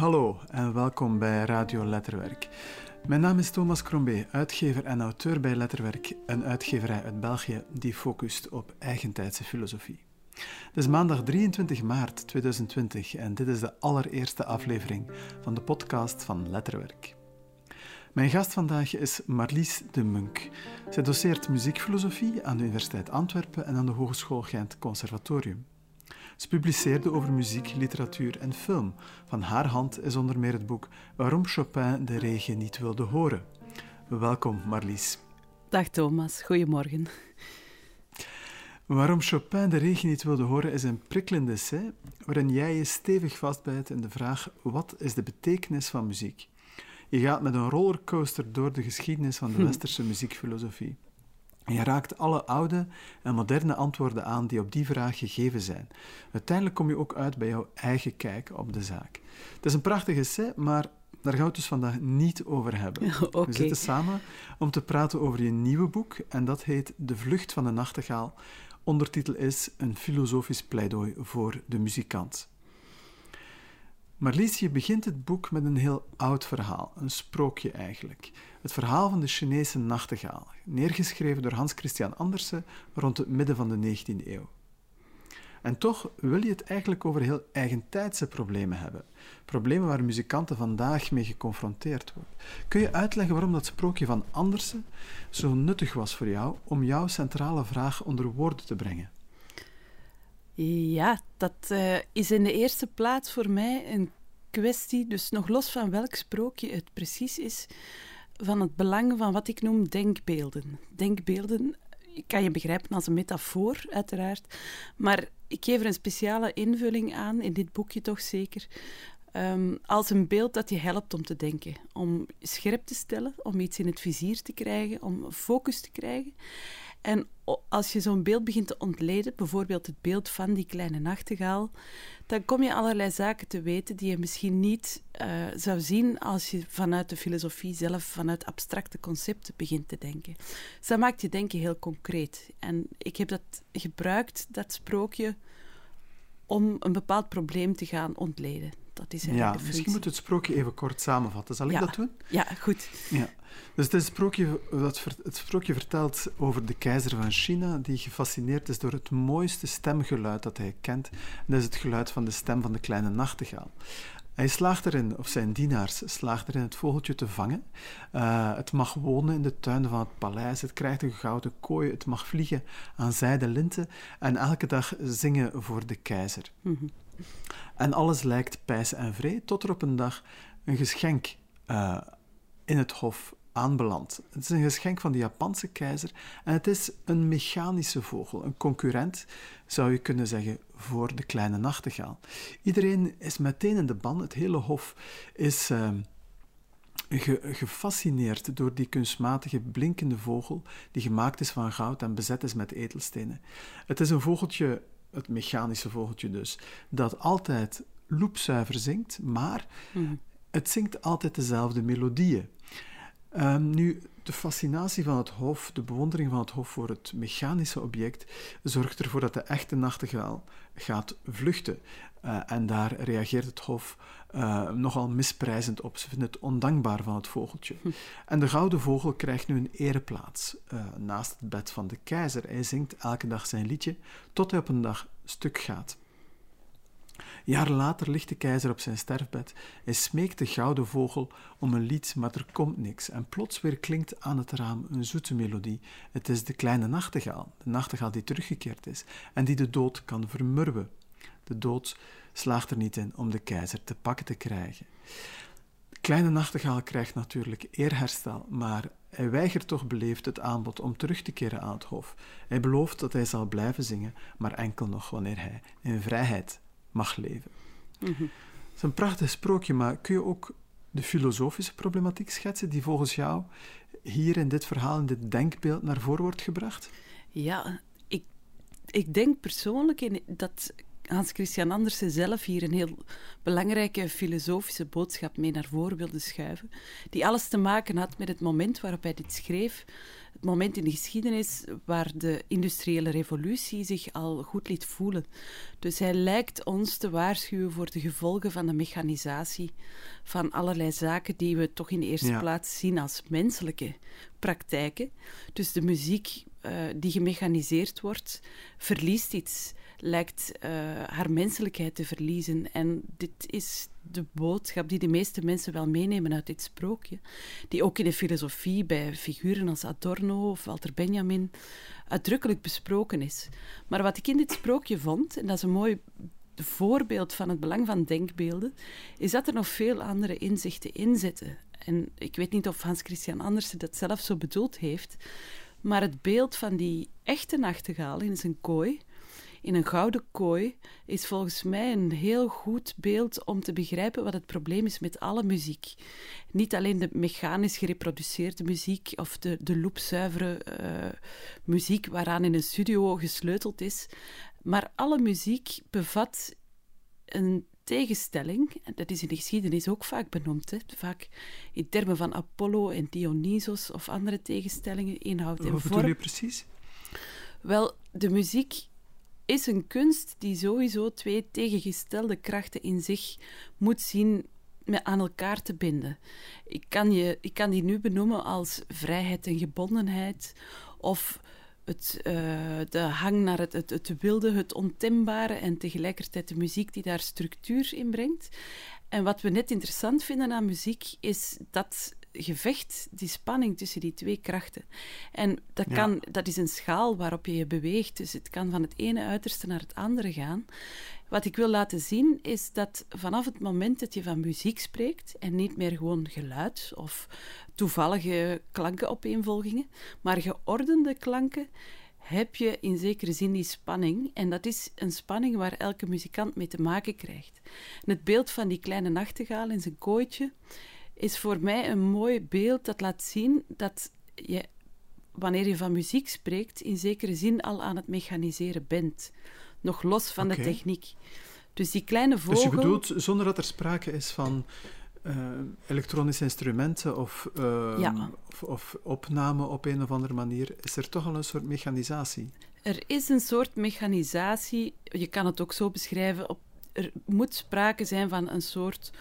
Hallo en welkom bij Radio Letterwerk. Mijn naam is Thomas Crombé, uitgever en auteur bij Letterwerk, een uitgeverij uit België die focust op eigentijdse filosofie. Het is maandag 23 maart 2020 en dit is de allereerste aflevering van de podcast van Letterwerk. Mijn gast vandaag is Marlies de Munk. Zij doseert muziekfilosofie aan de Universiteit Antwerpen en aan de Hogeschool Gent Conservatorium. Ze publiceerde over muziek, literatuur en film. Van haar hand is onder meer het boek Waarom Chopin de regen niet wilde horen. Welkom, Marlies. Dag Thomas, goedemorgen. Waarom Chopin de regen niet wilde horen is een prikkelende essay waarin jij je stevig vastbijt in de vraag wat is de betekenis van muziek. Je gaat met een rollercoaster door de geschiedenis van de westerse muziekfilosofie. Je raakt alle oude en moderne antwoorden aan die op die vraag gegeven zijn. Uiteindelijk kom je ook uit bij jouw eigen kijk op de zaak. Het is een prachtig essay, maar daar gaan we het dus vandaag niet over hebben. We zitten samen om te praten over je nieuwe boek en dat heet De Vlucht van de Nachtegaal. Ondertitel is Een filosofisch pleidooi voor de muzikant. Marlies, je begint het boek met een heel oud verhaal, een sprookje eigenlijk. Het verhaal van de Chinese nachtegaal, neergeschreven door Hans Christian Andersen rond het midden van de 19e eeuw. En toch wil je het eigenlijk over heel eigentijdse problemen hebben. Problemen waar muzikanten vandaag mee geconfronteerd worden. Kun je uitleggen waarom dat sprookje van Andersen zo nuttig was voor jou om jouw centrale vraag onder woorden te brengen? Ja, dat uh, is in de eerste plaats voor mij een kwestie, dus nog los van welk sprookje het precies is, van het belang van wat ik noem denkbeelden. Denkbeelden kan je begrijpen als een metafoor, uiteraard, maar ik geef er een speciale invulling aan, in dit boekje toch zeker, um, als een beeld dat je helpt om te denken, om scherp te stellen, om iets in het vizier te krijgen, om focus te krijgen. En als je zo'n beeld begint te ontleden, bijvoorbeeld het beeld van die kleine nachtegaal, dan kom je allerlei zaken te weten die je misschien niet uh, zou zien als je vanuit de filosofie zelf, vanuit abstracte concepten begint te denken. Dus dat maakt je denken heel concreet. En ik heb dat gebruikt, dat sprookje, om een bepaald probleem te gaan ontleden. Dat is ja, misschien moet het sprookje even kort samenvatten. Zal ik dat doen? Ja, goed. Ja. Dus het, sprookje, dat, het sprookje vertelt over de keizer van China, die gefascineerd is door het mooiste stemgeluid dat hij kent. En dat is het geluid van de stem van de kleine nachtegaal. Hij slaagt erin, of zijn dienaars slaagt erin het vogeltje te vangen. Uh, het mag wonen in de tuinen van het paleis, het krijgt een gouden kooi, het mag vliegen aan zijde linten en elke dag zingen voor de keizer. Mhm. En alles lijkt pijs en vree, tot er op een dag een geschenk uh, in het hof aanbelandt. Het is een geschenk van de Japanse keizer en het is een mechanische vogel, een concurrent, zou je kunnen zeggen, voor de kleine nachtegaal. Iedereen is meteen in de ban, het hele hof is uh, gefascineerd door die kunstmatige blinkende vogel die gemaakt is van goud en bezet is met edelstenen. Het is een vogeltje, het mechanische vogeltje dus, dat altijd loepzuiver zingt, maar mhm. het zingt altijd dezelfde melodieën. Um, nu, de fascinatie van het hof, de bewondering van het hof voor het mechanische object, zorgt ervoor dat de echte nachtegaal gaat vluchten. Uh, en daar reageert het hof uh, nogal misprijzend op. Ze vinden het ondankbaar van het vogeltje. Hm. En de gouden vogel krijgt nu een ereplaats uh, naast het bed van de keizer. Hij zingt elke dag zijn liedje tot hij op een dag stuk gaat. Jaren later ligt de keizer op zijn sterfbed. Hij smeekt de gouden vogel om een lied, maar er komt niks. En plots weer klinkt aan het raam een zoete melodie. Het is de kleine nachtegaal, de nachtegaal die teruggekeerd is en die de dood kan vermurwen. De dood slaagt er niet in om de keizer te pakken te krijgen. De kleine nachtegaal krijgt natuurlijk eerherstel, maar hij weigert toch beleefd het aanbod om terug te keren aan het hof. Hij belooft dat hij zal blijven zingen, maar enkel nog wanneer hij in vrijheid mag leven. Mm -hmm. Het is een prachtig sprookje, maar kun je ook de filosofische problematiek schetsen die volgens jou hier in dit verhaal, in dit denkbeeld naar voren wordt gebracht? Ja, ik, ik denk persoonlijk in dat Hans Christian Andersen zelf hier een heel belangrijke filosofische boodschap mee naar voren wilde schuiven, die alles te maken had met het moment waarop hij dit schreef, het moment in de geschiedenis waar de industriële revolutie zich al goed liet voelen. Dus hij lijkt ons te waarschuwen voor de gevolgen van de mechanisatie van allerlei zaken die we toch in de eerste plaats zien als menselijke praktijken. Dus de muziek uh, die gemechaniseerd wordt, verliest iets lijkt uh, haar menselijkheid te verliezen. En dit is de boodschap die de meeste mensen wel meenemen uit dit sprookje, die ook in de filosofie bij figuren als Adorno of Walter Benjamin uitdrukkelijk besproken is. Maar wat ik in dit sprookje vond, en dat is een mooi voorbeeld van het belang van denkbeelden, is dat er nog veel andere inzichten in zitten. En ik weet niet of Hans Christian Andersen dat zelf zo bedoeld heeft, maar het beeld van die echte nachtegaal in zijn kooi, in een gouden kooi is volgens mij een heel goed beeld om te begrijpen wat het probleem is met alle muziek. Niet alleen de mechanisch gereproduceerde muziek of de, de loopzuivere uh, muziek waaraan in een studio gesleuteld is, maar alle muziek bevat een tegenstelling, en dat is in de geschiedenis ook vaak benoemd, hè, vaak in termen van Apollo en Dionysos of andere tegenstellingen, inhoud en Wat vorm. Wat bedoel je precies? Wel, de muziek is een kunst die sowieso twee tegengestelde krachten in zich moet zien met aan elkaar te binden. Ik kan, je, ik kan die nu benoemen als vrijheid en gebondenheid, of het, uh, de hang naar het, het, het wilde, het ontembare en tegelijkertijd de muziek die daar structuur in brengt. En wat we net interessant vinden aan muziek is dat gevecht, die spanning tussen die twee krachten. En dat, kan, dat is een schaal waarop je je beweegt. Dus het kan van het ene uiterste naar het andere gaan. Wat ik wil laten zien is dat vanaf het moment dat je van muziek spreekt en niet meer gewoon geluid of toevallige klankenopeenvolgingen, maar geordende klanken, heb je in zekere zin die spanning. En dat is een spanning waar elke muzikant mee te maken krijgt. En het beeld van die kleine nachtegaal in zijn kooitje is voor mij een mooi beeld dat laat zien dat je, wanneer je van muziek spreekt, in zekere zin al aan het mechaniseren bent. Nog los van de techniek. Dus die kleine vogel... Dus je bedoelt, zonder dat er sprake is van uh, elektronische instrumenten of, uh, ja. of, of opname op een of andere manier, is er toch al een soort mechanisatie? Er is een soort mechanisatie. Je kan het ook zo beschrijven. Op, er moet sprake zijn van een soort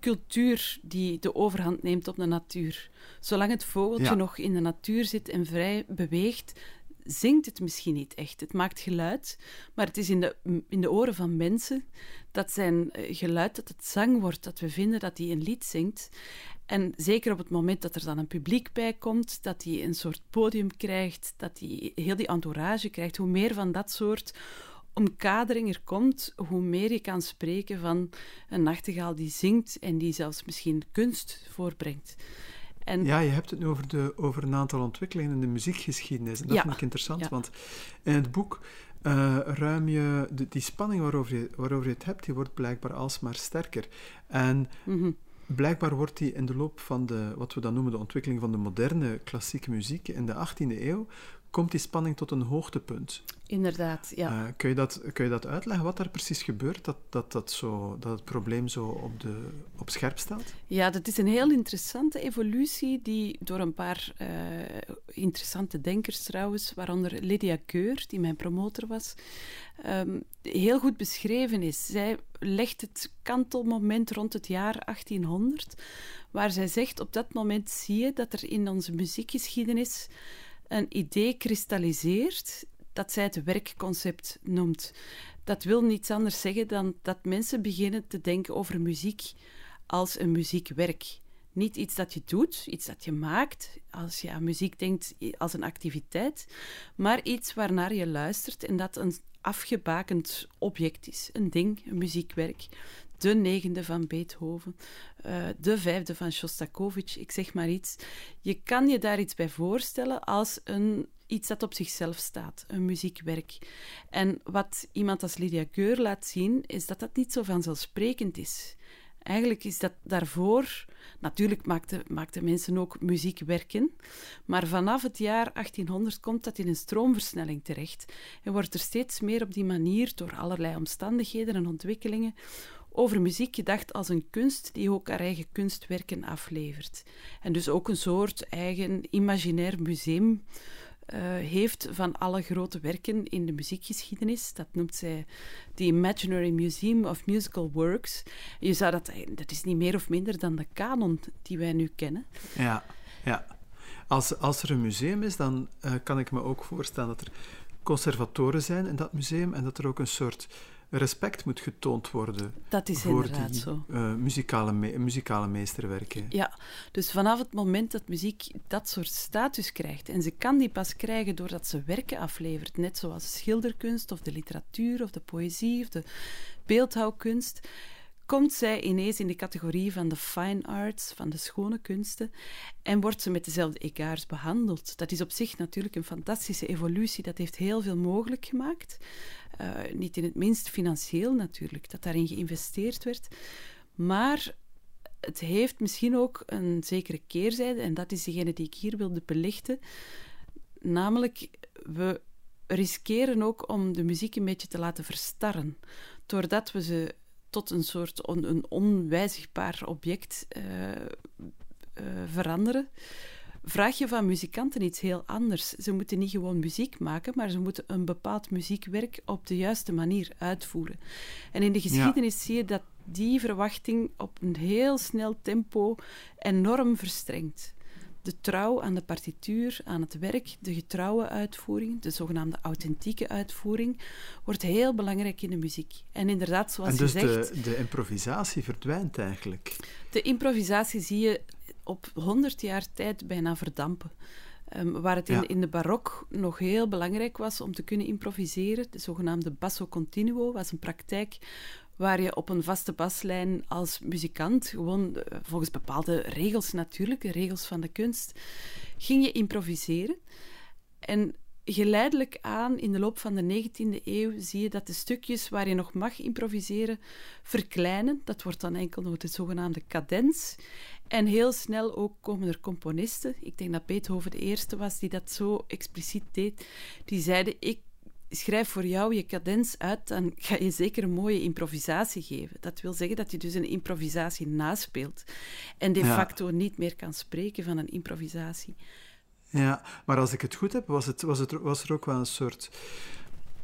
cultuur die de overhand neemt op de natuur. Zolang het vogeltje Ja. nog in de natuur zit en vrij beweegt, zingt het misschien niet echt. Het maakt geluid, maar het is in de, in de oren van mensen dat zijn eh, geluid, dat het zang wordt, dat we vinden dat hij een lied zingt. En zeker op het moment dat er dan een publiek bij komt, dat hij een soort podium krijgt, dat hij heel die entourage krijgt, hoe meer van dat soort omkadering er komt, hoe meer je kan spreken van een nachtegaal die zingt en die zelfs misschien kunst voorbrengt. En Ja, je hebt het nu over, de, over een aantal ontwikkelingen in de muziekgeschiedenis. En dat Ja. vind ik interessant, Ja. want in het boek eh, ruim je de, die spanning waarover je, waarover je het hebt, die wordt blijkbaar alsmaar sterker. En mhm, blijkbaar wordt die in de loop van de, wat we dan noemen de ontwikkeling van de moderne klassieke muziek in de 18e eeuw, komt die spanning tot een hoogtepunt. inderdaad, ja. Eh, kun, je dat, kun je dat uitleggen, wat daar precies gebeurt, dat, dat, dat, zo, dat het probleem zo op, de, op scherp staat? Ja, dat is een heel interessante evolutie die door een paar eh, interessante denkers trouwens, waaronder Lydia Keur, die mijn promotor was, ehm, heel goed beschreven is. Zij legt het kantelmoment rond het jaar 1800, waar zij zegt op dat moment zie je dat er in onze muziekgeschiedenis een idee kristalliseert dat zij het werkconcept noemt. Dat wil niets anders zeggen dan dat mensen beginnen te denken over muziek als een muziekwerk. Niet iets dat je doet, iets dat je maakt, als je aan muziek denkt als een activiteit, maar iets waarnaar je luistert en dat een afgebakend object is. Een ding, een muziekwerk. De negende van Beethoven, eh, de vijfde van Shostakovich, ik zeg maar iets. Je kan je daar iets bij voorstellen als een, iets dat op zichzelf staat, een muziekwerk. En wat iemand als Lydia Keur laat zien, is dat dat niet zo vanzelfsprekend is. Eigenlijk is dat daarvoor... Natuurlijk maakten, maakten mensen ook muziekwerken, maar vanaf het jaar 1800 komt dat in een stroomversnelling terecht en wordt er steeds meer op die manier, door allerlei omstandigheden en ontwikkelingen, over muziek gedacht als een kunst die ook haar eigen kunstwerken aflevert. En dus ook een soort eigen imaginair museum uh, heeft van alle grote werken in de muziekgeschiedenis. Dat noemt zij The Imaginary Museum of Musical Works. Je zou dat, dat is niet meer of minder dan de kanon die wij nu kennen. Ja, ja. Als, als er een museum is, dan uh, kan ik me ook voorstellen dat er conservatoren zijn in dat museum en dat er ook een soort respect moet getoond worden dat is voor die zo. Uh, muzikale, me muzikale meesterwerken. Ja, dus vanaf het moment dat muziek dat soort status krijgt, en ze kan die pas krijgen doordat ze werken aflevert, net zoals schilderkunst of de literatuur of de poëzie of de beeldhouwkunst, komt zij ineens in de categorie van de fine arts, van de schone kunsten, en wordt ze met dezelfde egaars behandeld. Dat is op zich natuurlijk een fantastische evolutie, dat heeft heel veel mogelijk gemaakt. Uh, niet in het minst financieel natuurlijk, dat daarin geïnvesteerd werd. Maar het heeft misschien ook een zekere keerzijde, en dat is degene die ik hier wilde belichten. Namelijk, we riskeren ook om de muziek een beetje te laten verstarren. Doordat we ze tot een soort on, een onwijzigbaar object uh, uh, veranderen vraag je van muzikanten iets heel anders. Ze moeten niet gewoon muziek maken, maar ze moeten een bepaald muziekwerk op de juiste manier uitvoeren. En in de geschiedenis zie je dat die verwachting op een heel snel tempo enorm verstrengt. De trouw aan de partituur, aan het werk, de getrouwe uitvoering, de zogenaamde authentieke uitvoering, wordt heel belangrijk in de muziek. En inderdaad, zoals en dus je zegt... De, de improvisatie verdwijnt eigenlijk. De improvisatie zie je op 100 jaar tijd bijna verdampen. Um, waar het in, in de barok nog heel belangrijk was om te kunnen improviseren, de zogenaamde basso continuo, was een praktijk waar je op een vaste baslijn als muzikant, gewoon uh, volgens bepaalde regels natuurlijk, de regels van de kunst, ging je improviseren. En geleidelijk aan, in de loop van de 19e eeuw, zie je dat de stukjes waar je nog mag improviseren verkleinen. Dat wordt dan enkel nog de zogenaamde cadens. En heel snel ook komen er componisten. Ik denk dat Beethoven de eerste was die dat zo expliciet deed. Die zeiden: Ik schrijf voor jou je cadens uit, dan ga je zeker een mooie improvisatie geven. Dat wil zeggen dat je dus een improvisatie naspeelt. En de facto niet meer kan spreken van een improvisatie. Ja, maar als ik het goed heb, was, het, was, het, was er ook wel een soort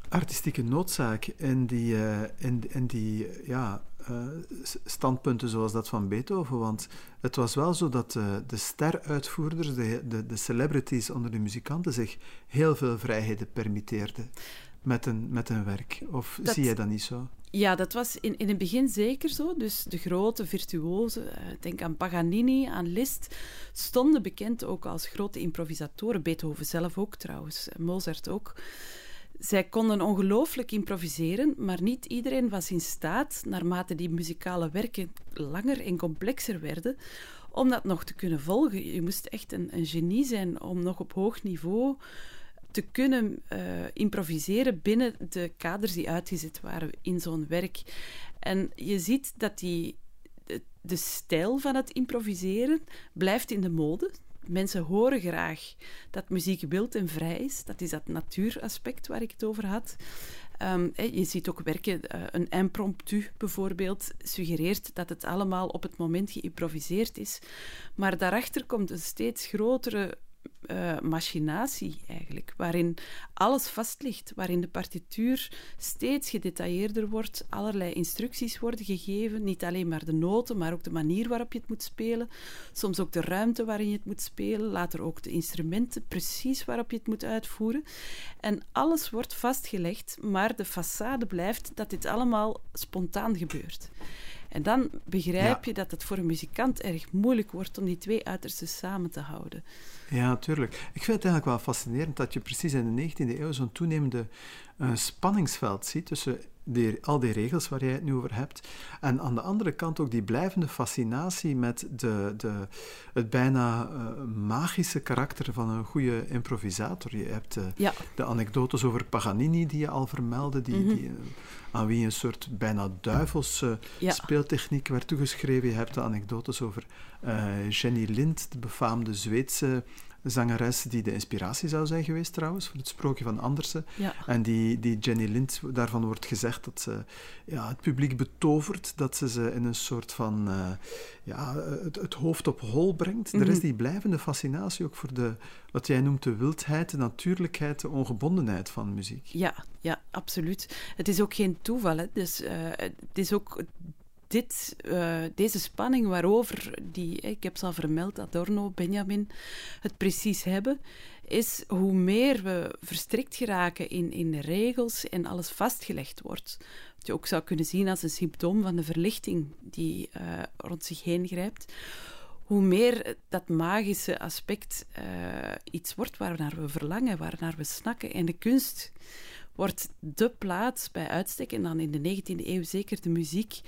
artistieke noodzaak in die, uh, in, in die ja, uh, standpunten zoals dat van Beethoven. Want het was wel zo dat uh, de steruitvoerders, de, de, de celebrities onder de muzikanten, zich heel veel vrijheden permitteerden met een, met een werk. Of zie jij dat niet zo? Ja, dat was in, in het begin zeker zo. Dus de grote virtuosen, denk aan Paganini, aan Liszt, stonden bekend ook als grote improvisatoren. Beethoven zelf ook trouwens, Mozart ook. Zij konden ongelooflijk improviseren, maar niet iedereen was in staat, naarmate die muzikale werken langer en complexer werden, om dat nog te kunnen volgen. Je moest echt een, een genie zijn om nog op hoog niveau te kunnen uh, improviseren binnen de kaders die uitgezet waren in zo'n werk. En je ziet dat die, de, de stijl van het improviseren blijft in de mode mensen horen graag dat muziek wild en vrij is. Dat is dat natuuraspect waar ik het over had. Um, je ziet ook werken, uh, een impromptu bijvoorbeeld, suggereert dat het allemaal op het moment geïmproviseerd is. Maar daarachter komt een steeds grotere uh, machinatie eigenlijk, waarin alles vast ligt, waarin de partituur steeds gedetailleerder wordt, allerlei instructies worden gegeven, niet alleen maar de noten, maar ook de manier waarop je het moet spelen, soms ook de ruimte waarin je het moet spelen, later ook de instrumenten, precies waarop je het moet uitvoeren. En alles wordt vastgelegd, maar de façade blijft dat dit allemaal spontaan gebeurt. En dan begrijp je dat het voor een muzikant erg moeilijk wordt om die twee uitersten samen te houden. Ja, natuurlijk. Ik vind het eigenlijk wel fascinerend dat je precies in de 19e eeuw zo'n toenemende uh, spanningsveld ziet tussen die, al die regels waar jij het nu over hebt. En aan de andere kant ook die blijvende fascinatie met de, de, het bijna uh, magische karakter van een goede improvisator. Je hebt uh, ja. de anekdotes over Paganini die je al vermeldde, die, Mhm. die, uh, aan wie een soort bijna duivelse Ja. speeltechniek werd toegeschreven. Je hebt de anekdotes over eh, Jenny Lind, de befaamde Zweedse zangeres die de inspiratie zou zijn geweest trouwens voor het sprookje van Andersen. Ja. En die, die Jenny Lind, daarvan wordt gezegd dat ze ja, het publiek betovert, dat ze ze in een soort van eh, ja, het, het hoofd op hol brengt. Er is Mhm. die blijvende fascinatie ook voor de, wat jij noemt de wildheid, de natuurlijkheid, de ongebondenheid van muziek. Ja, ja, absoluut. Het is ook geen toeval. Hè. Dus, eh, het is ook dit, eh, deze spanning waarover, die, ik heb ze al vermeld, Adorno, Benjamin, het precies hebben, is hoe meer we verstrikt geraken in, in regels en alles vastgelegd wordt. Wat je ook zou kunnen zien als een symptoom van de verlichting die eh, rond zich heen grijpt. Hoe meer dat magische aspect eh, iets wordt waarnaar we verlangen, waarnaar we snakken. En de kunst wordt de plaats bij uitstek, en dan in de 19e eeuw zeker de muziek,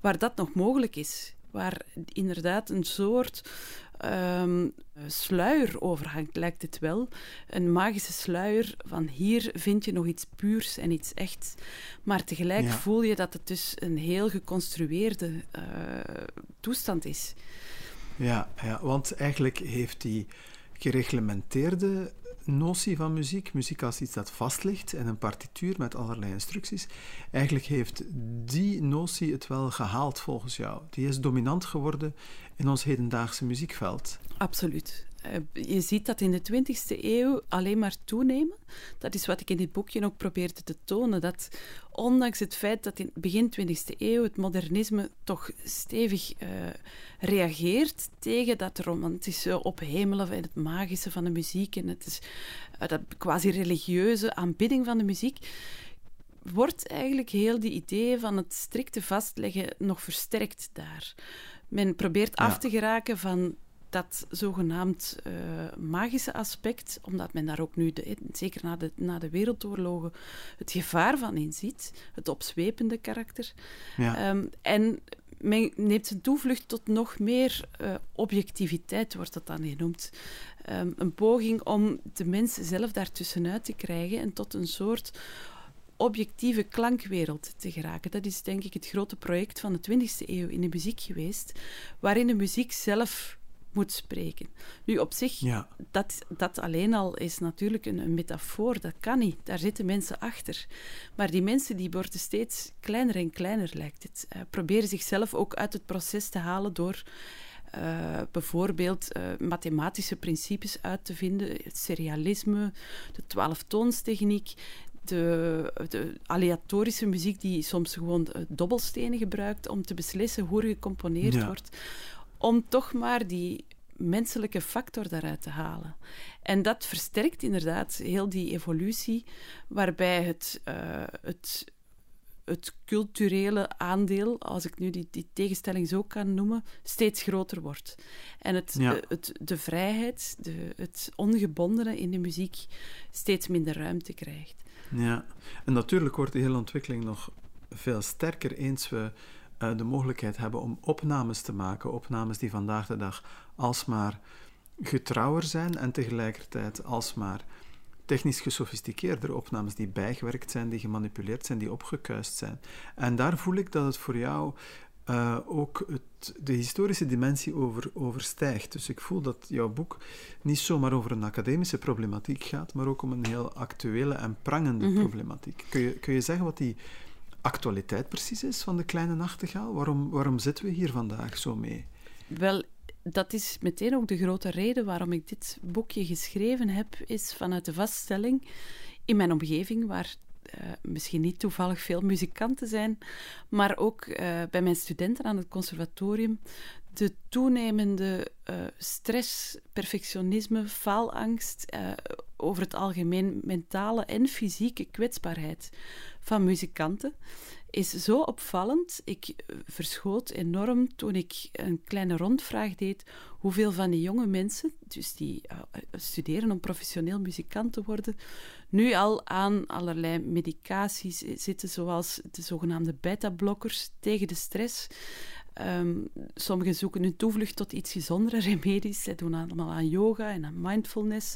waar dat nog mogelijk is. Waar inderdaad een soort ehm, sluier overhangt, lijkt het wel. Een magische sluier van hier vind je nog iets puurs en iets echts. Maar tegelijk Ja. voel je dat het dus een heel geconstrueerde eh, toestand is. Ja, ja, want eigenlijk heeft die gereglementeerde notie van muziek, muziek als iets dat vast ligt in een partituur met allerlei instructies, eigenlijk heeft die notie het wel gehaald volgens jou. Die is dominant geworden in ons hedendaagse muziekveld. Absoluut. Eh, Je ziet dat in de 20e eeuw alleen maar toenemen. Dat is wat ik in dit boekje ook probeerde te tonen. Dat ondanks het feit dat in begin 20e eeuw het modernisme toch stevig eh, reageert tegen dat romantische ophemelen en het magische van de muziek en het is, eh, dat quasi-religieuze aanbidding van de muziek, wordt eigenlijk heel die idee van het strikte vastleggen nog versterkt daar. Men probeert af te geraken van dat zogenaamd eh, magische aspect, omdat men daar ook nu, de, zeker na de, na de wereldoorlogen, het gevaar van inziet, het opzwepende karakter. Ja, Ehm, en men neemt zijn toevlucht tot nog meer eh, objectiviteit, wordt dat dan genoemd. Ehm, een poging om de mens zelf daartussenuit te krijgen en tot een soort objectieve klankwereld te geraken. Dat is denk ik het grote project van de 20e eeuw in de muziek geweest, waarin de muziek zelf moet spreken. Nu, op zich, ja, dat, dat alleen al is natuurlijk een, een metafoor. Dat kan niet. Daar zitten mensen achter. Maar die mensen die worden steeds kleiner en kleiner, lijkt het. Eh, proberen zichzelf ook uit het proces te halen door eh, bijvoorbeeld eh, mathematische principes uit te vinden. Het serialisme, de twaalftoonstechniek, de, de aleatorische muziek die soms gewoon dobbelstenen gebruikt om te beslissen hoe er gecomponeerd Ja. wordt. Om toch maar die menselijke factor daaruit te halen. En dat versterkt inderdaad heel die evolutie, waarbij het, eh, het, het culturele aandeel, als ik nu die, die tegenstelling zo kan noemen, steeds groter wordt. En het, Ja. eh, het, de vrijheid, de, het ongebondene in de muziek steeds minder ruimte krijgt. ja. En natuurlijk wordt die hele ontwikkeling nog veel sterker eens we de mogelijkheid hebben om opnames te maken. Opnames die vandaag de dag alsmaar getrouwer zijn en tegelijkertijd alsmaar technisch gesofisticeerder opnames die bijgewerkt zijn, die gemanipuleerd zijn, die opgekuist zijn. En daar voel ik dat het voor jou eh, ook het, de historische dimensie over, overstijgt. Dus ik voel dat jouw boek niet zomaar over een academische problematiek gaat, maar ook om een heel actuele en prangende Mhm. problematiek. Kun je, kun je zeggen wat die actualiteit precies is van de kleine nachtegaal? Waarom, waarom zitten we hier vandaag zo mee? Wel, dat is meteen ook de grote reden waarom ik dit boekje geschreven heb, is vanuit de vaststelling in mijn omgeving, waar eh, misschien niet toevallig veel muzikanten zijn, maar ook eh, bij mijn studenten aan het conservatorium, de toenemende uh, stress, perfectionisme, faalangst, uh, over het algemeen mentale en fysieke kwetsbaarheid van muzikanten is zo opvallend. Ik eh, verschoot enorm toen ik een kleine rondvraag deed hoeveel van die jonge mensen, dus die studeren om professioneel muzikant te worden, nu al aan allerlei medicaties zitten, zoals de zogenaamde beta-blokkers tegen de stress. Um, sommigen zoeken hun toevlucht tot iets gezondere remedies. Zij doen allemaal aan yoga en aan mindfulness.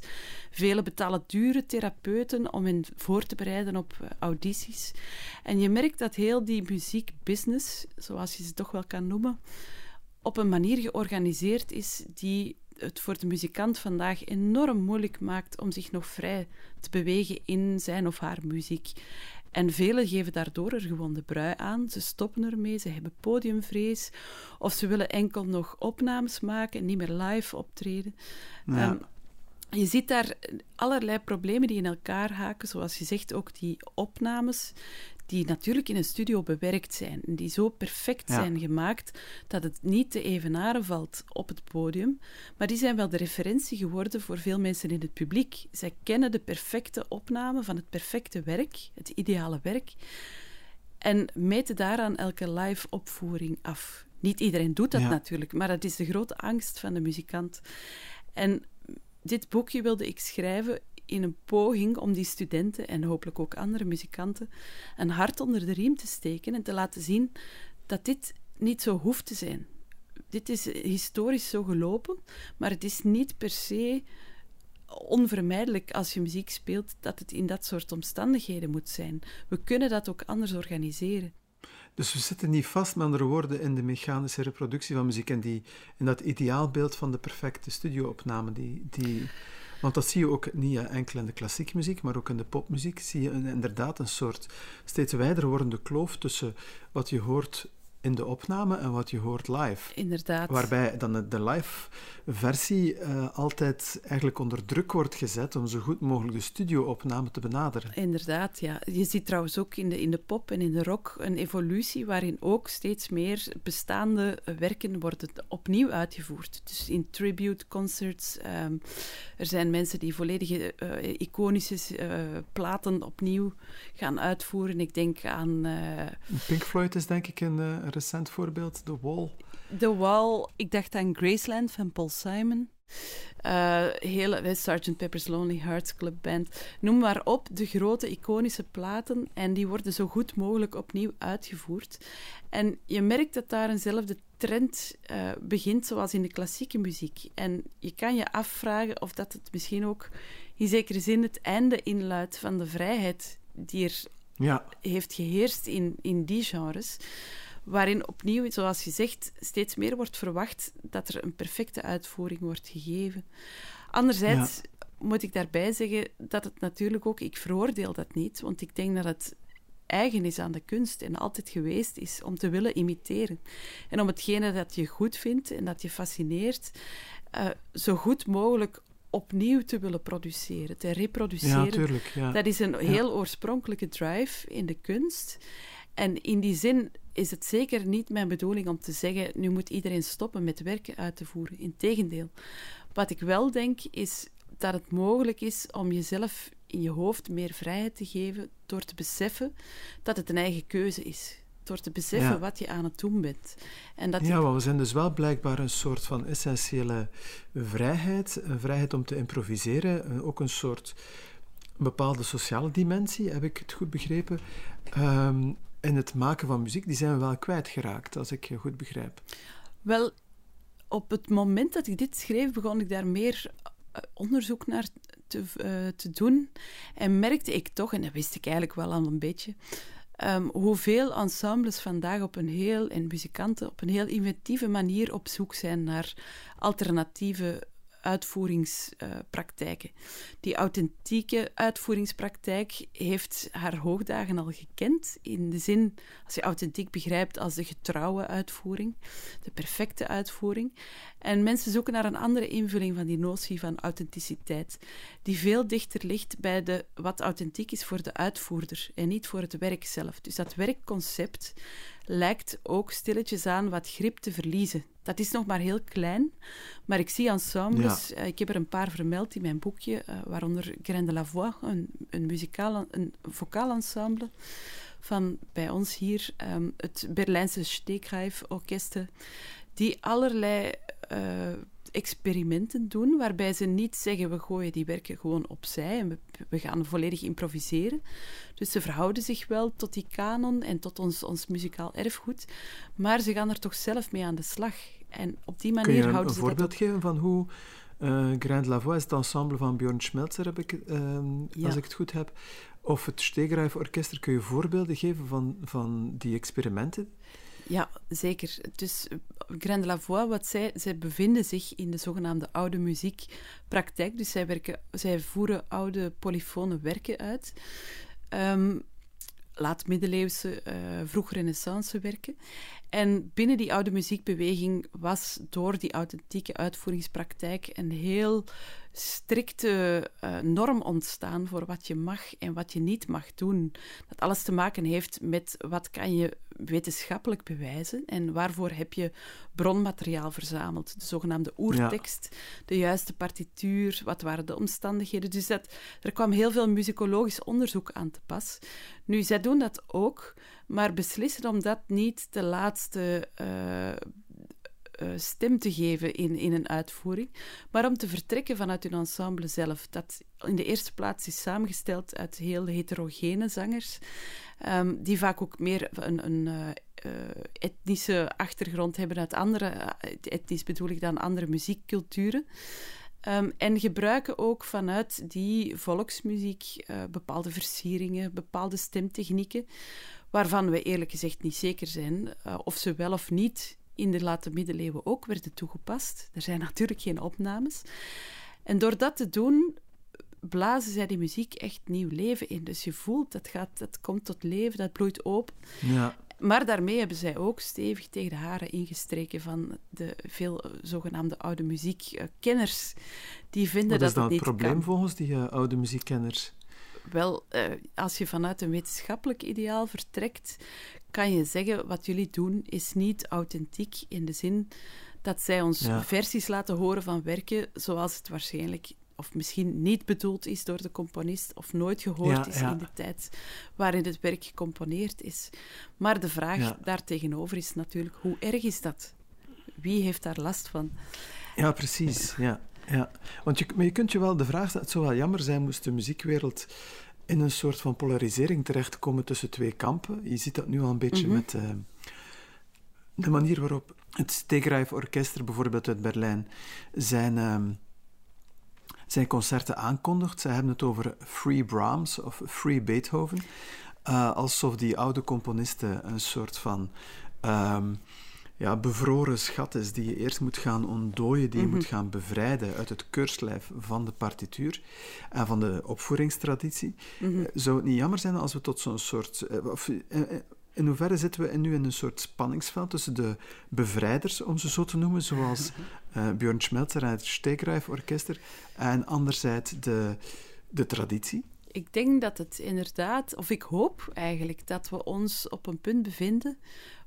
Velen betalen dure therapeuten om hen voor te bereiden op uh, audities. En je merkt dat heel die muziekbusiness, zoals je ze toch wel kan noemen, op een manier georganiseerd is die het voor de muzikant vandaag enorm moeilijk maakt om zich nog vrij te bewegen in zijn of haar muziek. En velen geven daardoor er gewoon de brui aan. Ze stoppen ermee, ze hebben podiumvrees. Of ze willen enkel nog opnames maken en niet meer live optreden. Ja. Um, je ziet daar allerlei problemen die in elkaar haken. Zoals je zegt, ook die opnames die natuurlijk in een studio bewerkt zijn en die zo perfect zijn gemaakt dat het niet te evenaren valt op het podium. Maar die zijn wel de referentie geworden voor veel mensen in het publiek. Zij kennen de perfecte opname van het perfecte werk, het ideale werk, en meten daaraan elke live opvoering af. Niet iedereen doet dat natuurlijk, maar dat is de grote angst van de muzikant. En dit boekje wilde ik schrijven in een poging om die studenten en hopelijk ook andere muzikanten een hart onder de riem te steken en te laten zien dat dit niet zo hoeft te zijn. Dit is historisch zo gelopen, maar het is niet per se onvermijdelijk als je muziek speelt dat het in dat soort omstandigheden moet zijn. We kunnen dat ook anders organiseren. Dus we zitten niet vast, met andere woorden, in de mechanische reproductie van muziek en die, in dat ideaalbeeld van de perfecte studioopname die, die want dat zie je ook niet enkel in de klassieke muziek, maar ook in de popmuziek zie je inderdaad een soort steeds wijder wordende kloof tussen wat je hoort in de opname en wat je hoort live. Inderdaad. Waarbij dan de live versie uh, altijd eigenlijk onder druk wordt gezet om zo goed mogelijk de studio-opname te benaderen. Inderdaad, ja. Je ziet trouwens ook in de, in de pop en in de rock een evolutie waarin ook steeds meer bestaande werken worden opnieuw uitgevoerd. Dus in tribute concerts. Um, er zijn mensen die volledige uh, iconische uh, platen opnieuw gaan uitvoeren. Ik denk aan... Pink Floyd is denk ik een recent voorbeeld, The Wall. The Wall, ik dacht aan Graceland van Paul Simon. Uh, hele Sgt. Pepper's Lonely Hearts Club Band. Noem maar op, de grote iconische platen. En die worden zo goed mogelijk opnieuw uitgevoerd. En je merkt dat daar eenzelfde trend uh, begint, zoals in de klassieke muziek. En je kan je afvragen of dat het misschien ook in zekere zin het einde inluidt van de vrijheid die er ja. heeft geheerst in, in die genres waarin opnieuw, zoals je zegt, steeds meer wordt verwacht dat er een perfecte uitvoering wordt gegeven. Anderzijds moet ik daarbij zeggen dat het natuurlijk ook, ik veroordeel dat niet, want ik denk dat het eigen is aan de kunst en altijd geweest is om te willen imiteren. En om hetgene dat je goed vindt en dat je fascineert, uh, zo goed mogelijk opnieuw te willen produceren, te reproduceren. Ja, tuurlijk, ja. Dat is een heel oorspronkelijke drive in de kunst. En in die zin is het zeker niet mijn bedoeling om te zeggen: nu moet iedereen stoppen met werken uit te voeren. Integendeel. Wat ik wel denk is dat het mogelijk is om jezelf in je hoofd meer vrijheid te geven door te beseffen dat het een eigen keuze is. Door te beseffen wat je aan het doen bent. En dat ja, maar we zijn dus wel blijkbaar een soort van essentiële vrijheid. Een vrijheid om te improviseren. Ook een soort bepaalde sociale dimensie, heb ik het goed begrepen. Um, in het maken van muziek, die zijn we wel kwijtgeraakt, als ik je goed begrijp. Wel, op het moment dat ik dit schreef, begon ik daar meer eh, onderzoek naar te, uh, te doen. En merkte ik toch, en dat wist ik eigenlijk wel al een beetje, um, hoeveel ensembles vandaag op een heel, en muzikanten op een heel inventieve manier op zoek zijn naar alternatieve uitvoeringspraktijken. Die authentieke uitvoeringspraktijk heeft haar hoogdagen al gekend. In de zin, als je authentiek begrijpt, als de getrouwe uitvoering, de perfecte uitvoering. En mensen zoeken naar een andere invulling van die notie van authenticiteit, die veel dichter ligt bij de, wat authentiek is voor de uitvoerder en niet voor het werk zelf. Dus dat werkconcept lijkt ook stilletjes aan wat grip te verliezen. Dat is nog maar heel klein, maar ik zie ensembles. Eh, ik heb er een paar vermeld in mijn boekje, uh, waaronder Grain de la Voix, een, een, muzikaal, een vocaal ensemble van bij ons hier, um, het Berlijnse Steekrijf Orkesten, die allerlei uh, experimenten doen, waarbij ze niet zeggen we gooien die werken gewoon opzij en we, we, gaan volledig improviseren. Dus ze verhouden zich wel tot die kanon en tot ons, ons muzikaal erfgoed, maar ze gaan er toch zelf mee aan de slag. En op die manier Kun je houden een voorbeeld geven van hoe uh, Grain de la Voix is het ensemble van Björn Schmelzer, heb ik, uh, ja. als ik het goed heb, of het Stegerijf Orkester. Kun je voorbeelden geven van, van die experimenten? Ja, zeker. Dus Grain de la Voix, wat zij, zij bevinden zich in de zogenaamde oude muziekpraktijk. Dus zij, werken, zij voeren oude polyfone werken uit. Um, laat-middeleeuwse, uh, vroeg renaissance werken. En binnen die oude muziekbeweging was door die authentieke uitvoeringspraktijk een heel strikte uh, norm ontstaan voor wat je mag en wat je niet mag doen. Dat alles te maken heeft met wat kan je wetenschappelijk bewijzen en waarvoor heb je bronmateriaal verzameld. De zogenaamde oertekst, de juiste partituur, wat waren de omstandigheden. Dus dat, er kwam heel veel muzikologisch onderzoek aan te pas. Nu, zij doen dat ook, maar beslissen om dat niet de laatste uh, uh, stem te geven in, in een uitvoering, maar om te vertrekken vanuit hun ensemble zelf. Dat in de eerste plaats is samengesteld uit heel heterogene zangers, um, die vaak ook meer een, een uh, etnische achtergrond hebben uit andere, etnisch bedoel ik dan andere muziekculturen. Um, en gebruiken ook vanuit die volksmuziek bepaalde versieringen, bepaalde stemtechnieken, waarvan we eerlijk gezegd niet zeker zijn of ze wel of niet in de late middeleeuwen ook werden toegepast. Er zijn natuurlijk geen opnames. En door dat te doen, blazen zij die muziek echt nieuw leven in. Dus je voelt, dat, gaat, dat komt tot leven, dat bloeit open. Ja. Maar daarmee hebben zij ook stevig tegen de haren ingestreken van de veel zogenaamde oude muziekkenners. Die vinden Wat dat is dan het het probleem volgens die uh, oude muziekkenners? Wel, uh, als je vanuit een wetenschappelijk ideaal vertrekt, kan je zeggen: wat jullie doen is niet authentiek in de zin dat zij ons Ja. versies laten horen van werken zoals het waarschijnlijk of misschien niet bedoeld is door de componist of nooit gehoord Ja, is ja. in de tijd waarin het werk gecomponeerd is. Maar de vraag daartegenover is natuurlijk: hoe erg is dat? Wie heeft daar last van? Ja, precies. Ja, ja. Want je, maar je kunt je wel de vraag stellen: het zou wel jammer zijn moest de muziekwereld in een soort van polarisering terechtkomen tussen twee kampen. Je ziet dat nu al een beetje Mhm. met eh, de manier waarop het Stegreif Orkester bijvoorbeeld uit Berlijn zijn, ehm, zijn concerten aankondigt. Zij hebben het over Free Brahms of Free Beethoven. Eh, alsof die oude componisten een soort van ehm, ja, bevroren schat is die je eerst moet gaan ontdooien, die je Mhm. moet gaan bevrijden uit het keurslijf van de partituur en van de opvoeringstraditie. Mhm. Eh, Zou het niet jammer zijn als we tot zo'n soort... eh, Of, eh, in hoeverre zitten we nu in een soort spanningsveld tussen de bevrijders, om ze zo te noemen, zoals eh Björn Schmelzer en het Stegreif Orkester, en anderzijds de, de traditie? Ik denk dat het inderdaad, of ik hoop eigenlijk, dat we ons op een punt bevinden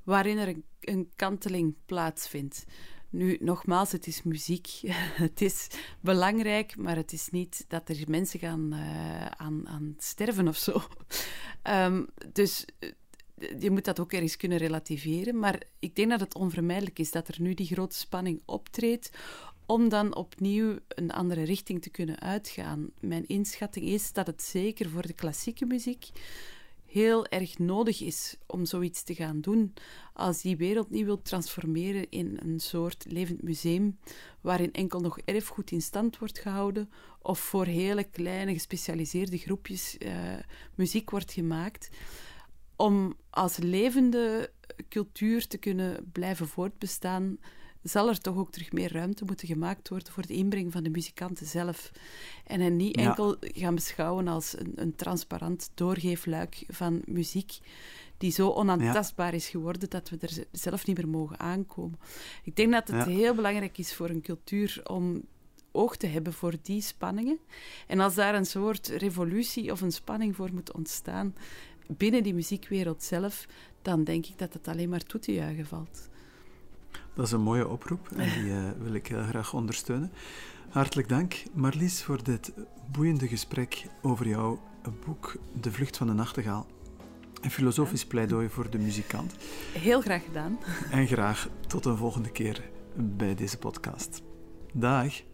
waarin er een, kanteling plaatsvindt. Nu, nogmaals, het is muziek. het is belangrijk, maar het is niet dat er mensen gaan eh, aan, aan sterven of zo. Ehm, dus eh, je moet dat ook ergens kunnen relativeren. Maar ik denk dat het onvermijdelijk is dat er nu die grote spanning optreedt om dan opnieuw een andere richting te kunnen uitgaan. Mijn inschatting is dat het zeker voor de klassieke muziek heel erg nodig is om zoiets te gaan doen. Als die wereld niet wil transformeren in een soort levend museum waarin enkel nog erfgoed in stand wordt gehouden of voor hele kleine gespecialiseerde groepjes eh, muziek wordt gemaakt. Om als levende cultuur te kunnen blijven voortbestaan, zal er toch ook terug meer ruimte moeten gemaakt worden voor de inbreng van de muzikanten zelf. En hen niet Ja. enkel gaan beschouwen als een, een transparant doorgeefluik van muziek die zo onaantastbaar is geworden dat we er zelf niet meer mogen aankomen. Ik denk dat het Ja. heel belangrijk is voor een cultuur om oog te hebben voor die spanningen. En als daar een soort revolutie of een spanning voor moet ontstaan, binnen die muziekwereld zelf, dan denk ik dat het alleen maar toe te juichen valt. Dat is een mooie oproep en die uh, wil ik heel graag ondersteunen. Hartelijk dank, Marlies, voor dit boeiende gesprek over jouw boek De Vlucht van de Nachtegaal. Een filosofisch pleidooi voor de muzikant. Heel graag gedaan. En graag tot een volgende keer bij deze podcast. Dag.